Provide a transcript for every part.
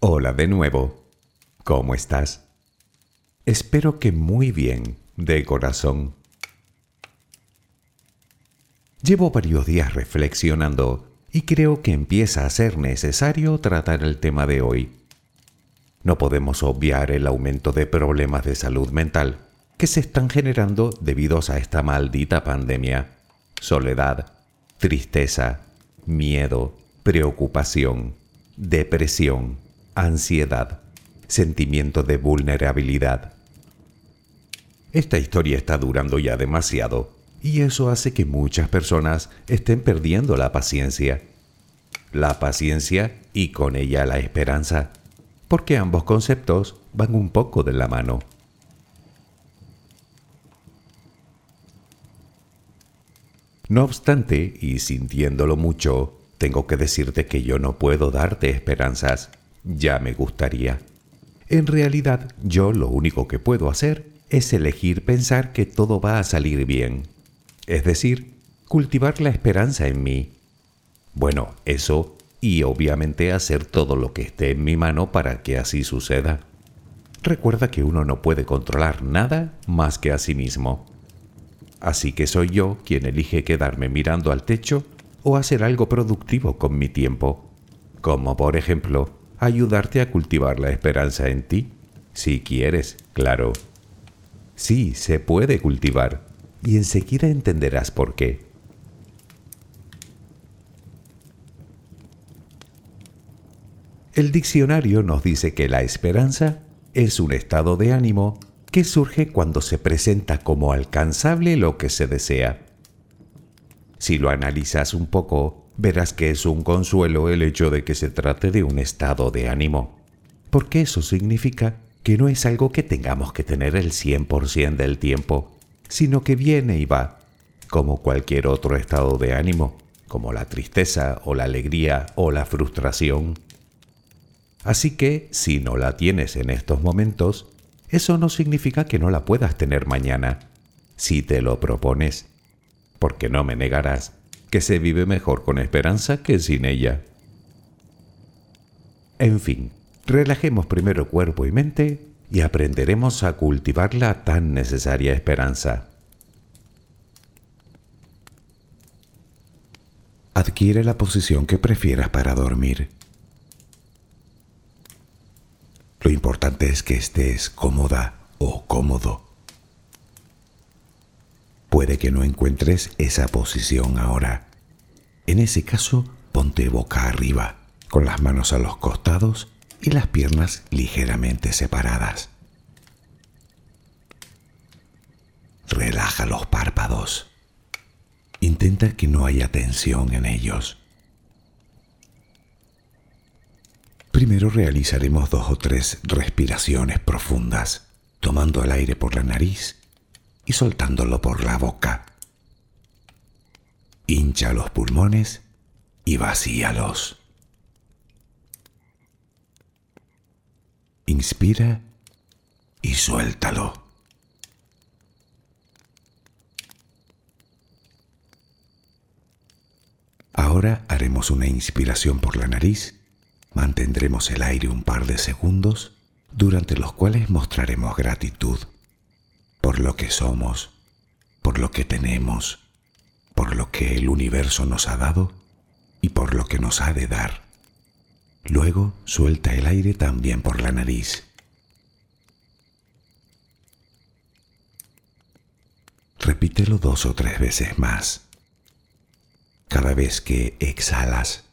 Hola de nuevo. ¿Cómo estás? Espero que muy bien, de corazón. Llevo varios días reflexionando y creo que empieza a ser necesario tratar el tema de hoy. No podemos obviar el aumento de problemas de salud mental que se están generando debido a esta maldita pandemia. Soledad, tristeza, miedo, preocupación, depresión, ansiedad, sentimiento de vulnerabilidad. Esta historia está durando ya demasiado y eso hace que muchas personas estén perdiendo la paciencia. La paciencia y con ella la esperanza, porque ambos conceptos van un poco de la mano. No obstante, y sintiéndolo mucho, tengo que decirte que yo no puedo darte esperanzas. Ya me gustaría. En realidad, yo lo único que puedo hacer es elegir pensar que todo va a salir bien. Es decir, cultivar la esperanza en mí. Bueno, eso y obviamente hacer todo lo que esté en mi mano para que así suceda. Recuerda que uno no puede controlar nada más que a sí mismo. Así que soy yo quien elige quedarme mirando al techo o hacer algo productivo con mi tiempo, como por ejemplo ayudarte a cultivar la esperanza en ti, si quieres, claro. Sí, se puede cultivar y enseguida entenderás por qué. El diccionario nos dice que la esperanza es un estado de ánimo que surge cuando se presenta como alcanzable lo que se desea. Si lo analizas un poco, verás que es un consuelo el hecho de que se trate de un estado de ánimo, porque eso significa que no es algo que tengamos que tener el 100% del tiempo, sino que viene y va, como cualquier otro estado de ánimo, como la tristeza o la alegría o la frustración. Así que, si no la tienes en estos momentos, eso no significa que no la puedas tener mañana, si te lo propones, porque no me negarás que se vive mejor con esperanza que sin ella. En fin, relajemos primero cuerpo y mente y aprenderemos a cultivar la tan necesaria esperanza. Adquiere la posición que prefieras para dormir. Lo importante es que estés cómoda o cómodo. Puede que no encuentres esa posición ahora. En ese caso, ponte boca arriba, con las manos a los costados y las piernas ligeramente separadas. Relaja los párpados. Intenta que no haya tensión en ellos. Primero realizaremos dos o tres respiraciones profundas, tomando el aire por la nariz y soltándolo por la boca. Hincha los pulmones y vacíalos. Inspira y suéltalo. Ahora haremos una inspiración por la nariz Mantendremos el aire un par de segundos durante los cuales mostraremos gratitud por lo que somos, por lo que tenemos, por lo que el universo nos ha dado y por lo que nos ha de dar. Luego suelta el aire también por la nariz. Repítelo dos o tres veces más. Cada vez que exhalas,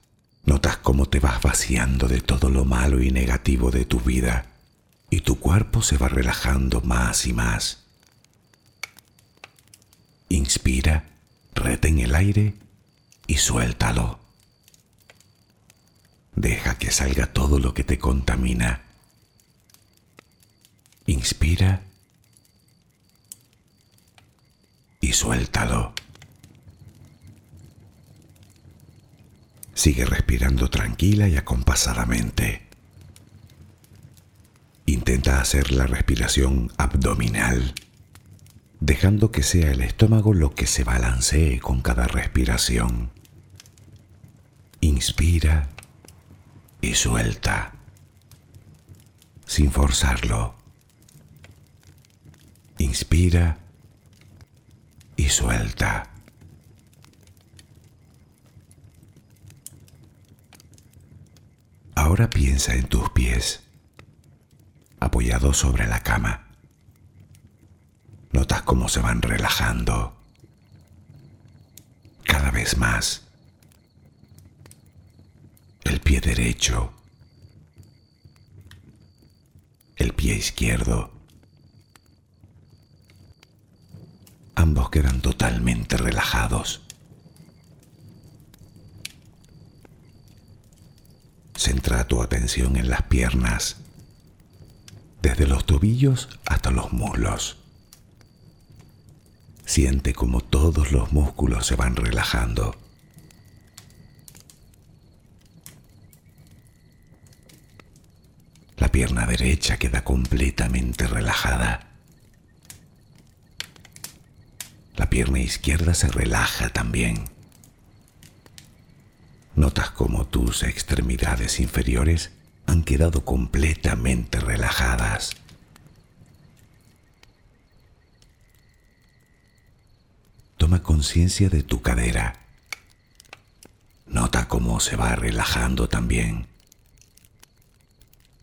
Notas cómo te vas vaciando de todo lo malo y negativo de tu vida y tu cuerpo se va relajando más y más. Inspira, retén el aire y suéltalo. Deja que salga todo lo que te contamina. Inspira y suéltalo. Sigue respirando tranquila y acompasadamente. Intenta hacer la respiración abdominal, dejando que sea el estómago lo que se balancee con cada respiración. Inspira y suelta. sin forzarlo. Inspira y suelta. Ahora piensa en tus pies, apoyados sobre la cama. Notas cómo se van relajando cada vez más. El pie derecho, el pie izquierdo. Ambos quedan totalmente relajados. Centra tu atención en las piernas, desde los tobillos hasta los muslos. Siente como todos los músculos se van relajando. La pierna derecha queda completamente relajada. La pierna izquierda se relaja también. Notas como tus extremidades inferiores han quedado completamente relajadas. Toma conciencia de tu cadera. Nota cómo se va relajando también.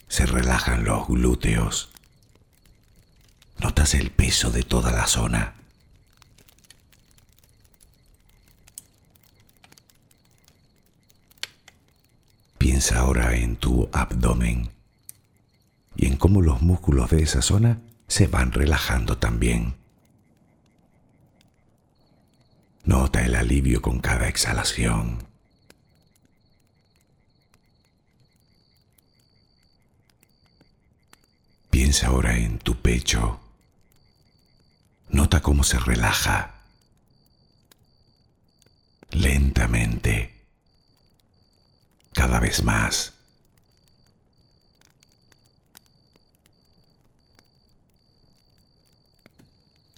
Se relajan los glúteos. Notas el peso de toda la zona. Piensa ahora en tu abdomen y en cómo los músculos de esa zona se van relajando también. Nota el alivio con cada exhalación. Piensa ahora en tu pecho. Nota cómo se relaja lentamente cada vez más.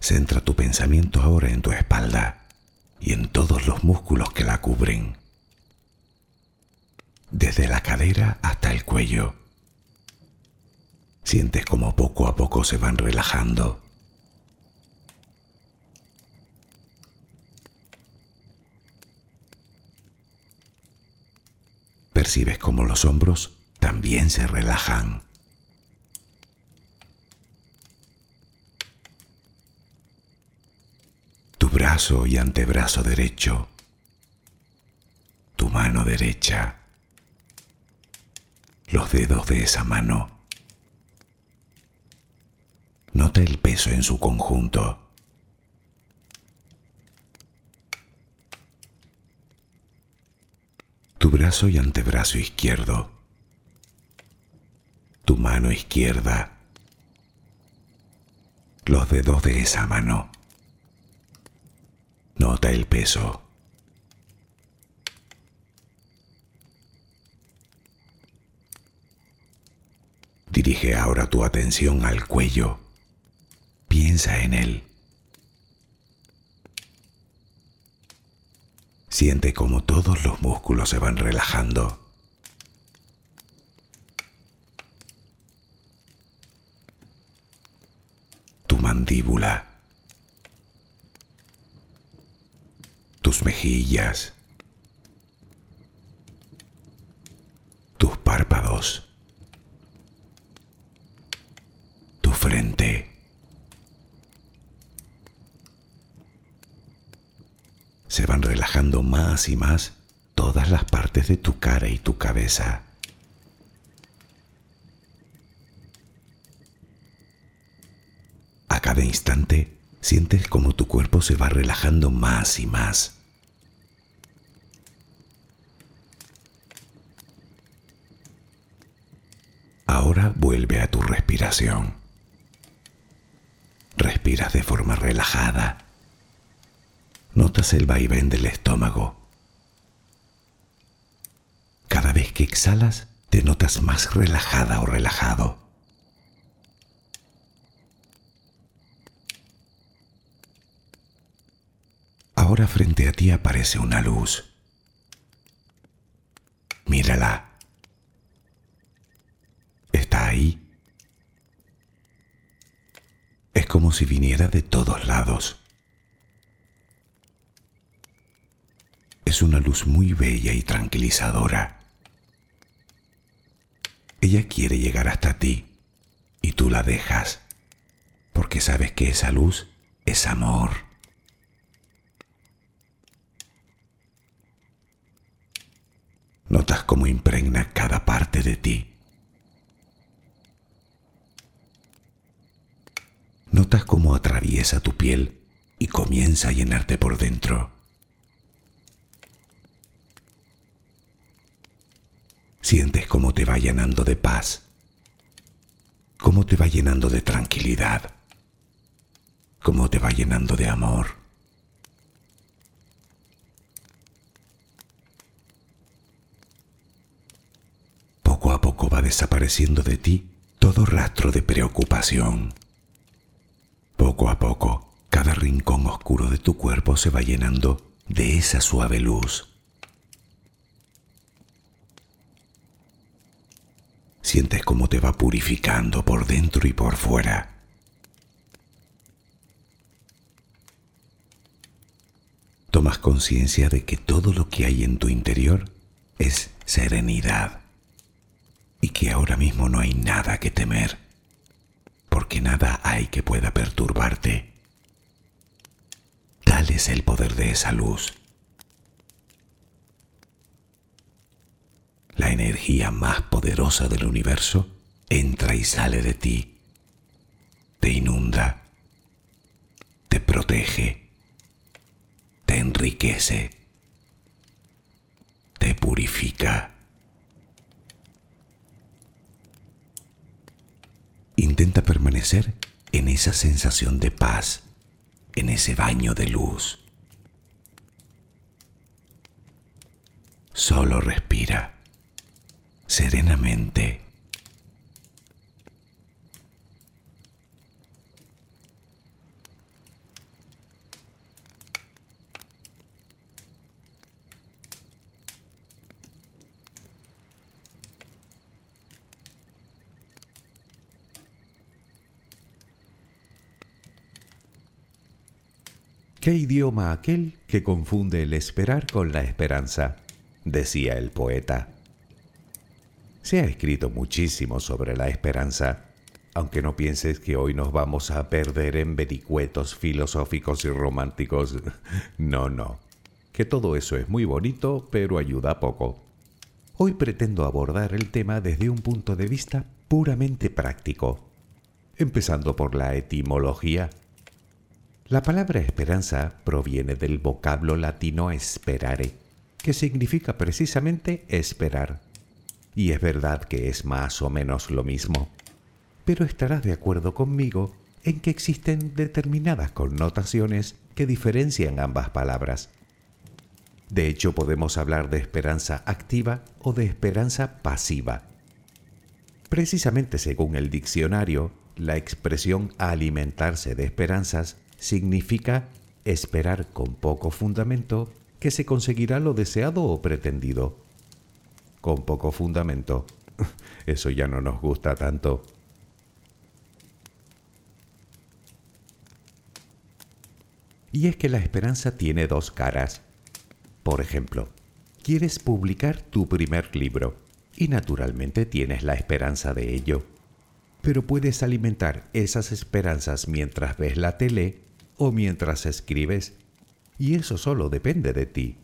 Centra tu pensamiento ahora en tu espalda y en todos los músculos que la cubren, desde la cadera hasta el cuello. Sientes como poco a poco se van relajando. percibes como los hombros también se relajan. Tu brazo y antebrazo derecho, tu mano derecha, los dedos de esa mano. Nota el peso en su conjunto. tu brazo y antebrazo izquierdo, tu mano izquierda, los dedos de esa mano. El peso. Dirige ahora tu atención al cuello. Piensa en él. Siente como todos los músculos se van relajando. Tu mandíbula. Tus mejillas. Tus párpados. Tu frente. se van relajando más y más todas las partes de tu cara y tu cabeza. A cada instante sientes como tu cuerpo se va relajando más y más. Ahora vuelve a tu respiración. Respiras de forma relajada notas el vaivén del estómago. Cada vez que exhalas, te notas más relajada o relajado. Ahora frente a ti aparece una luz. Mírala. Está ahí, como si viniera de todos lados. Es una luz muy bella y tranquilizadora. Ella quiere llegar hasta ti y tú la dejas porque sabes que esa luz es amor. Notas cómo impregna cada parte de ti. Notas cómo atraviesa tu piel y comienza a llenarte por dentro. Sientes cómo te va llenando de paz, cómo te va llenando de tranquilidad, cómo te va llenando de amor. Poco a poco va desapareciendo de ti todo rastro de preocupación. Poco a poco, cada rincón oscuro de tu cuerpo se va llenando de esa suave luz. Sientes cómo te va purificando por dentro y por fuera. Tomas conciencia de que todo lo que hay en tu interior es serenidad y que ahora mismo no hay nada que temer, nada hay que pueda perturbarte. Tal es el poder de esa luz. La energía más poderosa del universo entra y sale de ti, te inunda, te protege, te enriquece, te purifica. Intenta permanecer en esa sensación de paz, en ese baño de luz. Solo respira serenamente. ¿Qué idioma aquel que confunde el esperar con la esperanza? decía el poeta. Se ha escrito muchísimo sobre la esperanza, aunque no pienses que hoy nos vamos a perder en vericuetos filosóficos y románticos. No, no, que todo eso es muy bonito, pero ayuda poco. Hoy pretendo abordar el tema desde un punto de vista puramente práctico, empezando por la etimología. La palabra esperanza proviene del vocablo latino esperare, que significa precisamente esperar. Y es verdad que es más o menos lo mismo, pero estarás de acuerdo conmigo en que existen determinadas connotaciones que diferencian ambas palabras. De hecho, podemos hablar de esperanza activa o de esperanza pasiva. Precisamente según el diccionario, la expresión alimentarse de esperanzas significa esperar con poco fundamento que se conseguirá lo deseado o pretendido. Con poco fundamento. Eso ya no nos gusta tanto. Y es que la esperanza tiene dos caras. Por ejemplo, quieres publicar tu primer libro y naturalmente tienes la esperanza de ello. Pero puedes alimentar esas esperanzas mientras ves la tele o mientras escribes, y eso solo depende de ti.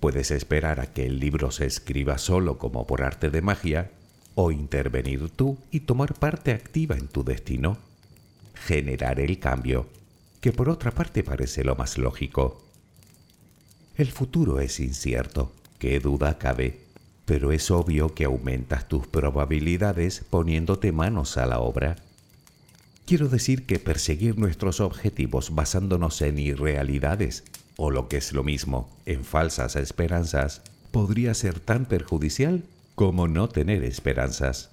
Puedes esperar a que el libro se escriba solo como por arte de magia, o intervenir tú y tomar parte activa en tu destino, generar el cambio, que por otra parte parece lo más lógico. El futuro es incierto, qué duda cabe, pero es obvio que aumentas tus probabilidades poniéndote manos a la obra. Quiero decir que perseguir nuestros objetivos basándonos en irrealidades, o lo que es lo mismo, en falsas esperanzas, podría ser tan perjudicial como no tener esperanzas.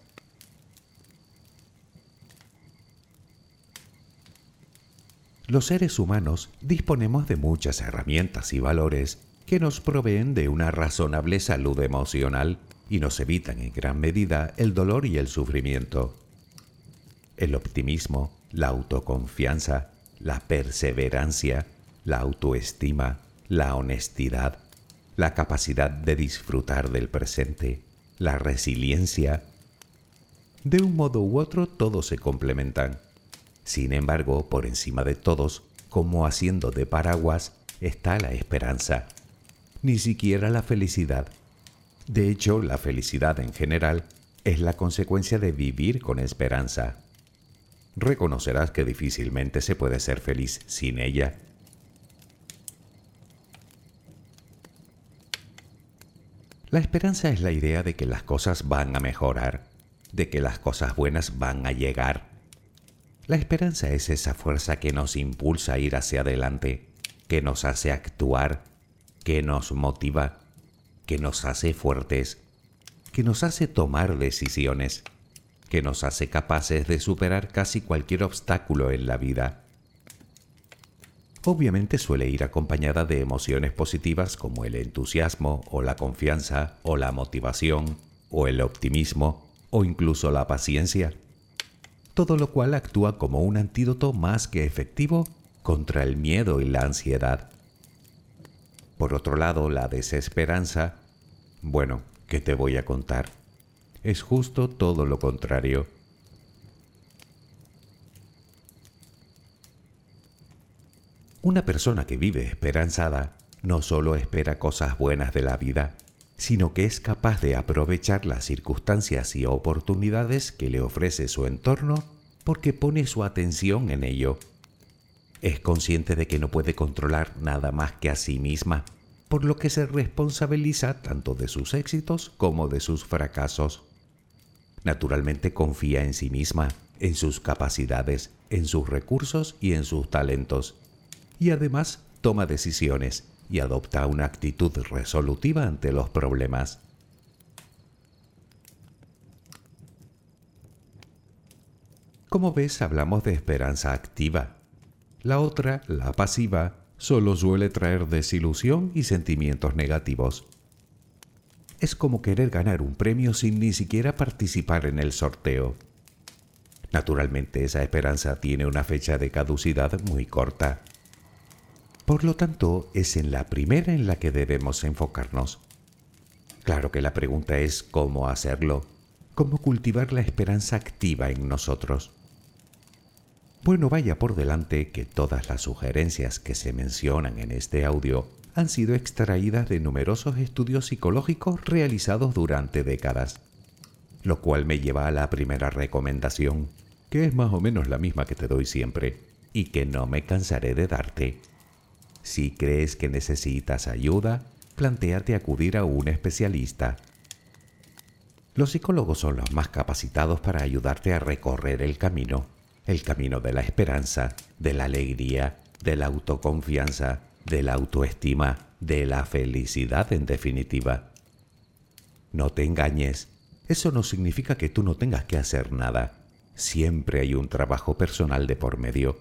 Los seres humanos disponemos de muchas herramientas y valores que nos proveen de una razonable salud emocional y nos evitan en gran medida el dolor y el sufrimiento. El optimismo, la autoconfianza, la perseverancia, la autoestima, la honestidad, la capacidad de disfrutar del presente, la resiliencia. De un modo u otro todos se complementan. Sin embargo, por encima de todos, como haciendo de paraguas, está la esperanza. Ni siquiera la felicidad. De hecho, la felicidad en general es la consecuencia de vivir con esperanza. Reconocerás que difícilmente se puede ser feliz sin ella. La esperanza es la idea de que las cosas van a mejorar, de que las cosas buenas van a llegar. La esperanza es esa fuerza que nos impulsa a ir hacia adelante, que nos hace actuar, que nos motiva, que nos hace fuertes, que nos hace tomar decisiones, que nos hace capaces de superar casi cualquier obstáculo en la vida obviamente suele ir acompañada de emociones positivas como el entusiasmo o la confianza o la motivación o el optimismo o incluso la paciencia. Todo lo cual actúa como un antídoto más que efectivo contra el miedo y la ansiedad. Por otro lado, la desesperanza, bueno, ¿qué te voy a contar? Es justo todo lo contrario Una persona que vive esperanzada no solo espera cosas buenas de la vida, sino que es capaz de aprovechar las circunstancias y oportunidades que le ofrece su entorno porque pone su atención en ello. Es consciente de que no puede controlar nada más que a sí misma, por lo que se responsabiliza tanto de sus éxitos como de sus fracasos. Naturalmente confía en sí misma, en sus capacidades, en sus recursos y en sus talentos y además toma decisiones y adopta una actitud resolutiva ante los problemas. Como ves, hablamos de esperanza activa. La otra, la pasiva, solo suele traer desilusión y sentimientos negativos. Es como querer ganar un premio sin ni siquiera participar en el sorteo. Naturalmente esa esperanza tiene una fecha de caducidad muy corta por lo tanto, es en la primera en la que debemos enfocarnos. Claro que la pregunta es cómo hacerlo, cómo cultivar la esperanza activa en nosotros. Bueno, vaya por delante que todas las sugerencias que se mencionan en este audio han sido extraídas de numerosos estudios psicológicos realizados durante décadas, lo cual me lleva a la primera recomendación, que es más o menos la misma que te doy siempre, y que no me cansaré de darte si crees que necesitas ayuda, plantéate acudir a un especialista. Los psicólogos son los más capacitados para ayudarte a recorrer el camino, el camino de la esperanza, de la alegría, de la autoconfianza, de la autoestima, de la felicidad en definitiva. No te engañes, eso no significa que tú no tengas que hacer nada. Siempre hay un trabajo personal de por medio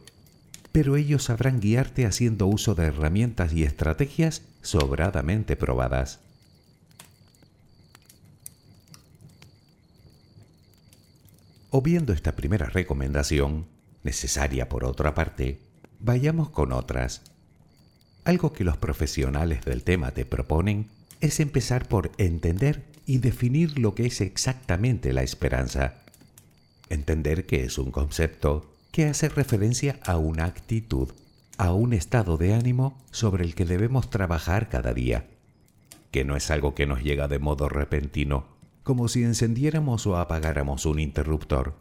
pero ellos sabrán guiarte haciendo uso de herramientas y estrategias sobradamente probadas. Obviendo esta primera recomendación, necesaria por otra parte, vayamos con otras. Algo que los profesionales del tema te proponen es empezar por entender y definir lo que es exactamente la esperanza. Entender que es un concepto, que hace referencia a una actitud, a un estado de ánimo sobre el que debemos trabajar cada día, que no es algo que nos llega de modo repentino, como si encendiéramos o apagáramos un interruptor,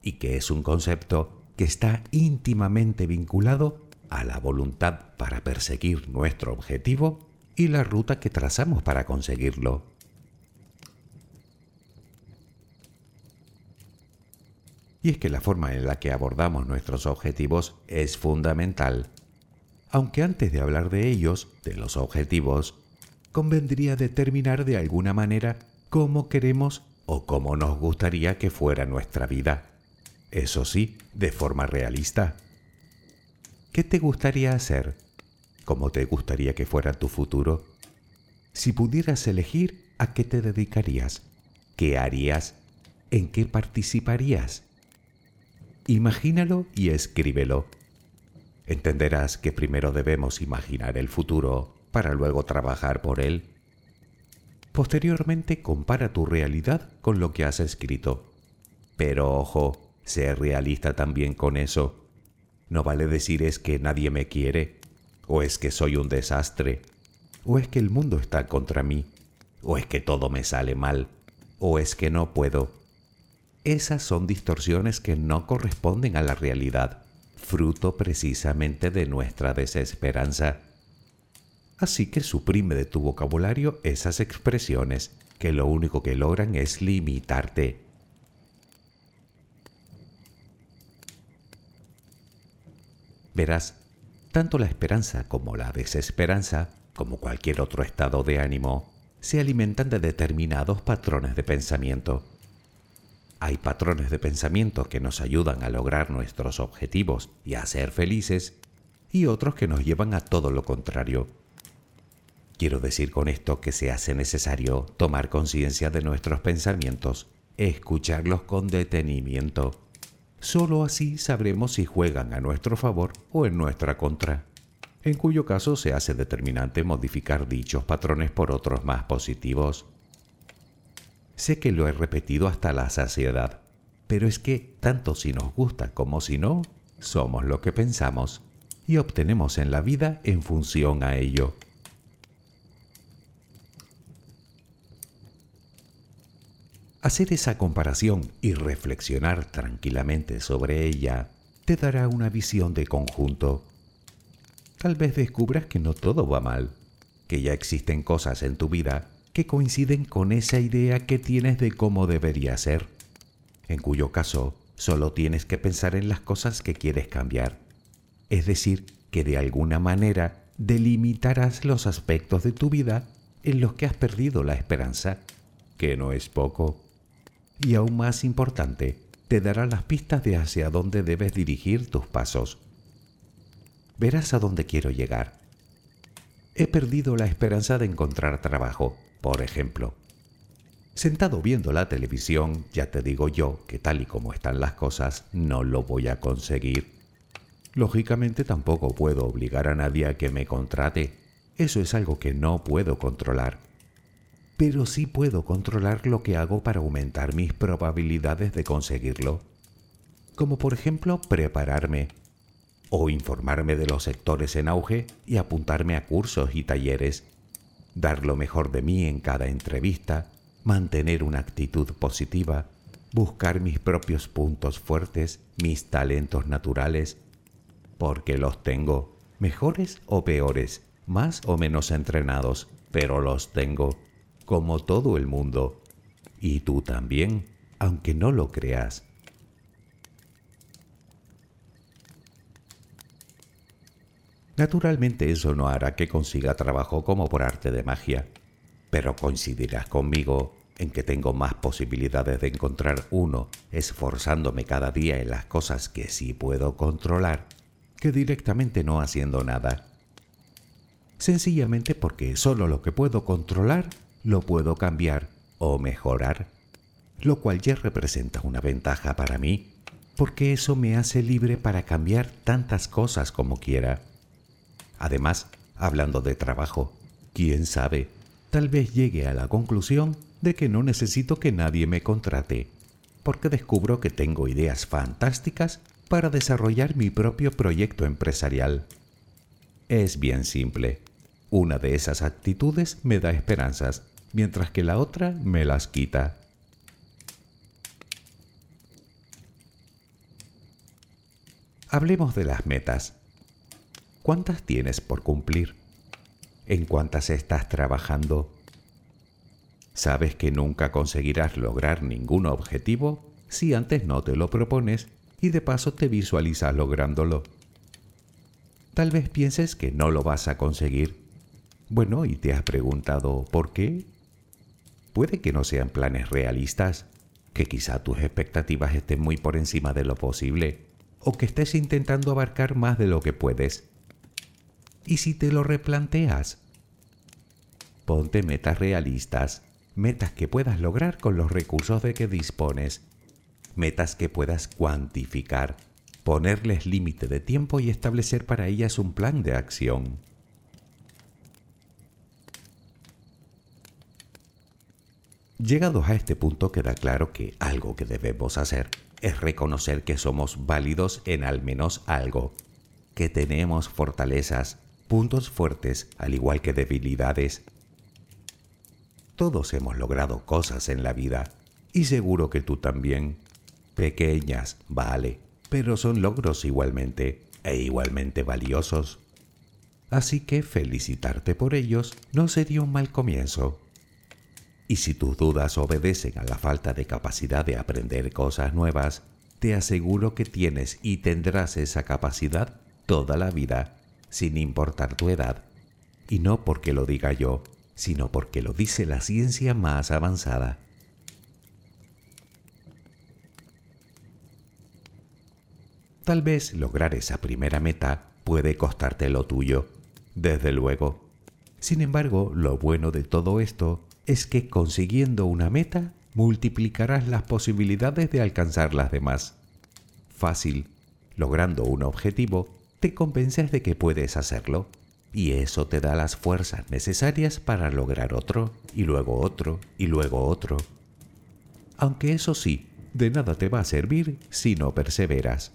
y que es un concepto que está íntimamente vinculado a la voluntad para perseguir nuestro objetivo y la ruta que trazamos para conseguirlo. Y es que la forma en la que abordamos nuestros objetivos es fundamental. Aunque antes de hablar de ellos, de los objetivos, convendría determinar de alguna manera cómo queremos o cómo nos gustaría que fuera nuestra vida. Eso sí, de forma realista. ¿Qué te gustaría hacer? ¿Cómo te gustaría que fuera tu futuro? Si pudieras elegir, ¿a qué te dedicarías? ¿Qué harías? ¿En qué participarías? Imagínalo y escríbelo. Entenderás que primero debemos imaginar el futuro para luego trabajar por él. Posteriormente compara tu realidad con lo que has escrito. Pero ojo, sé realista también con eso. No vale decir es que nadie me quiere, o es que soy un desastre, o es que el mundo está contra mí, o es que todo me sale mal, o es que no puedo. Esas son distorsiones que no corresponden a la realidad, fruto precisamente de nuestra desesperanza. Así que suprime de tu vocabulario esas expresiones que lo único que logran es limitarte. Verás, tanto la esperanza como la desesperanza, como cualquier otro estado de ánimo, se alimentan de determinados patrones de pensamiento. Hay patrones de pensamiento que nos ayudan a lograr nuestros objetivos y a ser felices, y otros que nos llevan a todo lo contrario. Quiero decir con esto que se hace necesario tomar conciencia de nuestros pensamientos, escucharlos con detenimiento. Solo así sabremos si juegan a nuestro favor o en nuestra contra, en cuyo caso se hace determinante modificar dichos patrones por otros más positivos. Sé que lo he repetido hasta la saciedad, pero es que tanto si nos gusta como si no, somos lo que pensamos y obtenemos en la vida en función a ello. Hacer esa comparación y reflexionar tranquilamente sobre ella te dará una visión de conjunto. Tal vez descubras que no todo va mal, que ya existen cosas en tu vida que coinciden con esa idea que tienes de cómo debería ser, en cuyo caso solo tienes que pensar en las cosas que quieres cambiar. Es decir, que de alguna manera delimitarás los aspectos de tu vida en los que has perdido la esperanza, que no es poco y aún más importante, te dará las pistas de hacia dónde debes dirigir tus pasos. Verás a dónde quiero llegar. He perdido la esperanza de encontrar trabajo, por ejemplo. Sentado viendo la televisión, ya te digo yo que tal y como están las cosas, no lo voy a conseguir. Lógicamente tampoco puedo obligar a nadie a que me contrate. Eso es algo que no puedo controlar pero sí puedo controlar lo que hago para aumentar mis probabilidades de conseguirlo. Como por ejemplo prepararme o informarme de los sectores en auge y apuntarme a cursos y talleres, dar lo mejor de mí en cada entrevista, mantener una actitud positiva, buscar mis propios puntos fuertes, mis talentos naturales, porque los tengo, mejores o peores, más o menos entrenados, pero los tengo como todo el mundo, y tú también, aunque no lo creas. Naturalmente eso no hará que consiga trabajo como por arte de magia, pero coincidirás conmigo en que tengo más posibilidades de encontrar uno esforzándome cada día en las cosas que sí puedo controlar que directamente no haciendo nada. Sencillamente porque solo lo que puedo controlar lo puedo cambiar o mejorar, lo cual ya representa una ventaja para mí, porque eso me hace libre para cambiar tantas cosas como quiera. Además, hablando de trabajo, quién sabe, tal vez llegue a la conclusión de que no necesito que nadie me contrate, porque descubro que tengo ideas fantásticas para desarrollar mi propio proyecto empresarial. Es bien simple. Una de esas actitudes me da esperanzas mientras que la otra me las quita. Hablemos de las metas. ¿Cuántas tienes por cumplir? ¿En cuántas estás trabajando? Sabes que nunca conseguirás lograr ningún objetivo si antes no te lo propones y de paso te visualizas lográndolo. Tal vez pienses que no lo vas a conseguir. Bueno, y te has preguntado ¿por qué? Puede que no sean planes realistas, que quizá tus expectativas estén muy por encima de lo posible, o que estés intentando abarcar más de lo que puedes. ¿Y si te lo replanteas? Ponte metas realistas, metas que puedas lograr con los recursos de que dispones. metas que puedas cuantificar, ponerles límite de tiempo y establecer para ellas un plan de acción. Llegados a este punto queda claro que algo que debemos hacer es reconocer que somos válidos en al menos algo, que tenemos fortalezas, puntos fuertes al igual que debilidades. Todos hemos logrado cosas en la vida y seguro que tú también. Pequeñas, vale, pero son logros igualmente e igualmente valiosos. Así que felicitarte por ellos no sería un mal comienzo. Y si tus dudas obedecen a la falta de capacidad de aprender cosas nuevas, te aseguro que tienes y tendrás esa capacidad toda la vida, sin importar tu edad. Y no porque lo diga yo, sino porque lo dice la ciencia más avanzada. Tal vez lograr esa primera meta puede costarte lo tuyo, desde luego. Sin embargo, lo bueno de todo esto es que consiguiendo una meta multiplicarás las posibilidades de alcanzar las demás. Fácil, logrando un objetivo, te convences de que puedes hacerlo y eso te da las fuerzas necesarias para lograr otro y luego otro y luego otro. Aunque eso sí, de nada te va a servir si no perseveras.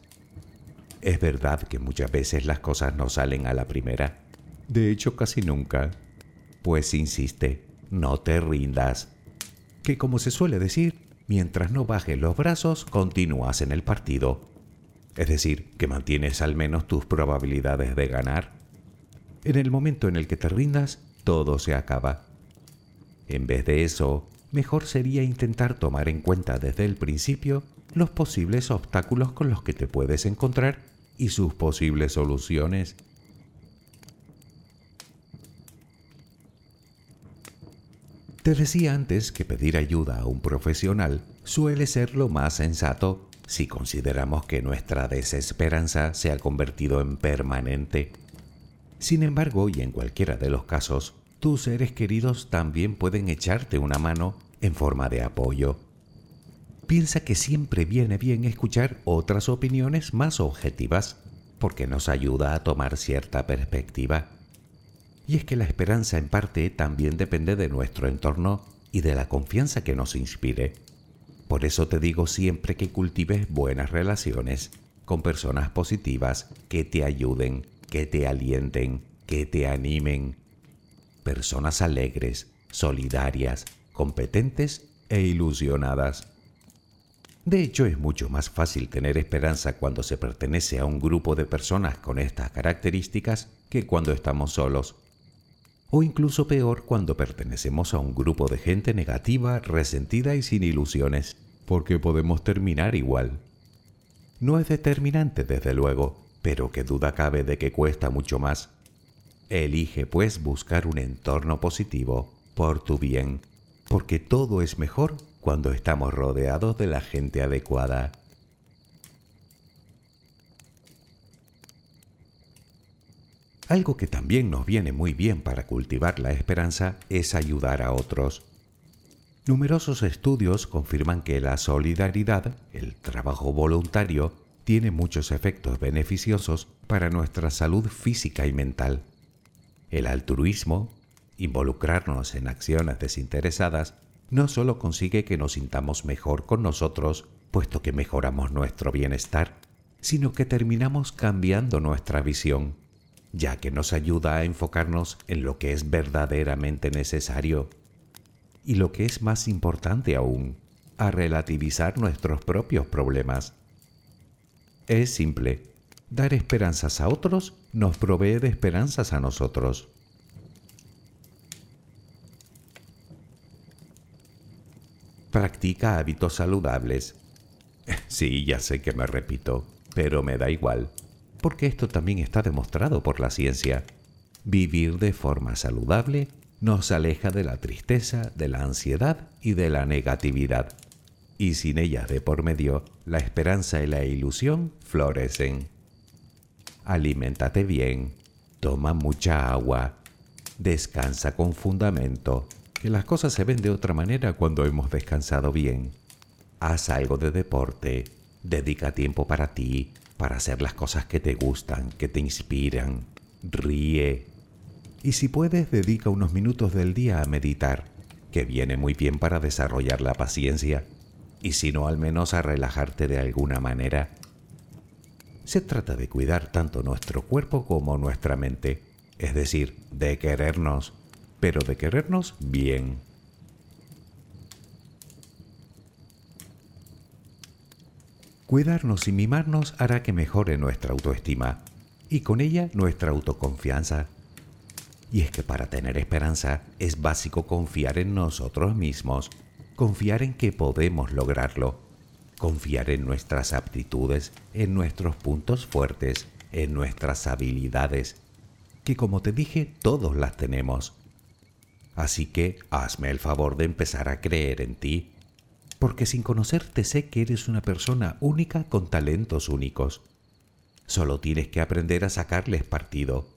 Es verdad que muchas veces las cosas no salen a la primera, de hecho casi nunca. Pues insiste, no te rindas. Que como se suele decir, mientras no bajes los brazos, continúas en el partido. Es decir, que mantienes al menos tus probabilidades de ganar. En el momento en el que te rindas, todo se acaba. En vez de eso, mejor sería intentar tomar en cuenta desde el principio los posibles obstáculos con los que te puedes encontrar y sus posibles soluciones. Te decía antes que pedir ayuda a un profesional suele ser lo más sensato si consideramos que nuestra desesperanza se ha convertido en permanente. Sin embargo, y en cualquiera de los casos, tus seres queridos también pueden echarte una mano en forma de apoyo. Piensa que siempre viene bien escuchar otras opiniones más objetivas, porque nos ayuda a tomar cierta perspectiva. Y es que la esperanza en parte también depende de nuestro entorno y de la confianza que nos inspire. Por eso te digo siempre que cultives buenas relaciones con personas positivas que te ayuden, que te alienten, que te animen. Personas alegres, solidarias, competentes e ilusionadas. De hecho, es mucho más fácil tener esperanza cuando se pertenece a un grupo de personas con estas características que cuando estamos solos o incluso peor cuando pertenecemos a un grupo de gente negativa, resentida y sin ilusiones, porque podemos terminar igual. No es determinante, desde luego, pero qué duda cabe de que cuesta mucho más. Elige pues buscar un entorno positivo, por tu bien, porque todo es mejor cuando estamos rodeados de la gente adecuada. Algo que también nos viene muy bien para cultivar la esperanza es ayudar a otros. Numerosos estudios confirman que la solidaridad, el trabajo voluntario, tiene muchos efectos beneficiosos para nuestra salud física y mental. El altruismo, involucrarnos en acciones desinteresadas, no solo consigue que nos sintamos mejor con nosotros, puesto que mejoramos nuestro bienestar, sino que terminamos cambiando nuestra visión ya que nos ayuda a enfocarnos en lo que es verdaderamente necesario y lo que es más importante aún, a relativizar nuestros propios problemas. Es simple, dar esperanzas a otros nos provee de esperanzas a nosotros. Practica hábitos saludables. Sí, ya sé que me repito, pero me da igual porque esto también está demostrado por la ciencia. Vivir de forma saludable nos aleja de la tristeza, de la ansiedad y de la negatividad. Y sin ellas de por medio, la esperanza y la ilusión florecen. Aliméntate bien, toma mucha agua, descansa con fundamento, que las cosas se ven de otra manera cuando hemos descansado bien. haz algo de deporte, dedica tiempo para ti, para hacer las cosas que te gustan, que te inspiran, ríe. Y si puedes, dedica unos minutos del día a meditar, que viene muy bien para desarrollar la paciencia, y si no, al menos a relajarte de alguna manera. Se trata de cuidar tanto nuestro cuerpo como nuestra mente, es decir, de querernos, pero de querernos bien. Cuidarnos y mimarnos hará que mejore nuestra autoestima y con ella nuestra autoconfianza. Y es que para tener esperanza es básico confiar en nosotros mismos, confiar en que podemos lograrlo, confiar en nuestras aptitudes, en nuestros puntos fuertes, en nuestras habilidades, que como te dije todos las tenemos. Así que hazme el favor de empezar a creer en ti porque sin conocerte sé que eres una persona única con talentos únicos. Solo tienes que aprender a sacarles partido.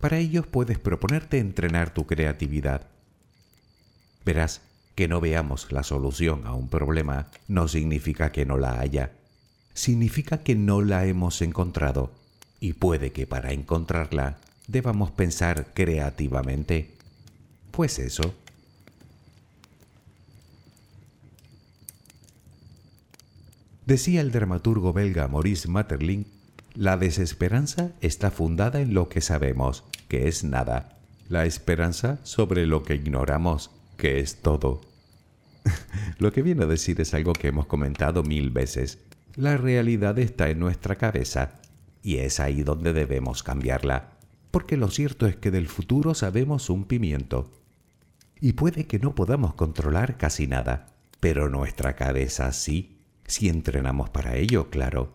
Para ello puedes proponerte entrenar tu creatividad. Verás, que no veamos la solución a un problema no significa que no la haya. Significa que no la hemos encontrado y puede que para encontrarla debamos pensar creativamente. Pues eso, Decía el dramaturgo belga Maurice Maeterlinck, la desesperanza está fundada en lo que sabemos, que es nada. La esperanza sobre lo que ignoramos, que es todo. lo que viene a decir es algo que hemos comentado mil veces. La realidad está en nuestra cabeza y es ahí donde debemos cambiarla, porque lo cierto es que del futuro sabemos un pimiento. Y puede que no podamos controlar casi nada, pero nuestra cabeza sí si entrenamos para ello, claro.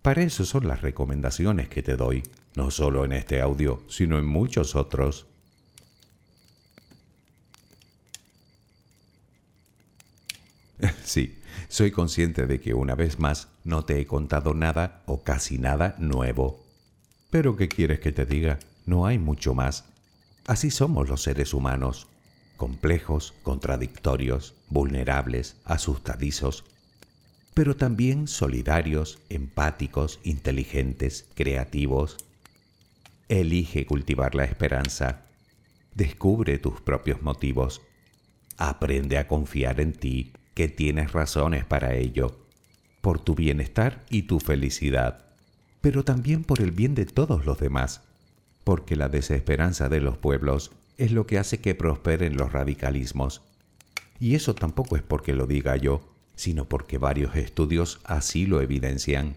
Para eso son las recomendaciones que te doy, no solo en este audio, sino en muchos otros. Sí, soy consciente de que una vez más no te he contado nada o casi nada nuevo. Pero ¿qué quieres que te diga? No hay mucho más. Así somos los seres humanos, complejos, contradictorios, vulnerables, asustadizos, pero también solidarios, empáticos, inteligentes, creativos. Elige cultivar la esperanza. Descubre tus propios motivos. Aprende a confiar en ti, que tienes razones para ello, por tu bienestar y tu felicidad, pero también por el bien de todos los demás, porque la desesperanza de los pueblos es lo que hace que prosperen los radicalismos. Y eso tampoco es porque lo diga yo, sino porque varios estudios así lo evidencian.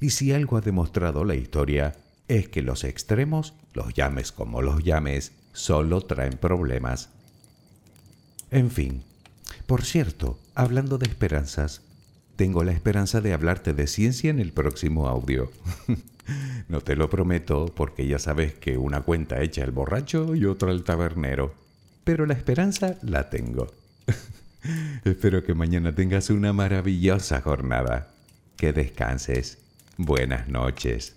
Y si algo ha demostrado la historia, es que los extremos, los llames como los llames, solo traen problemas. En fin, por cierto, hablando de esperanzas, tengo la esperanza de hablarte de ciencia en el próximo audio. no te lo prometo porque ya sabes que una cuenta echa el borracho y otra el tabernero, pero la esperanza la tengo. Espero que mañana tengas una maravillosa jornada. Que descanses. Buenas noches.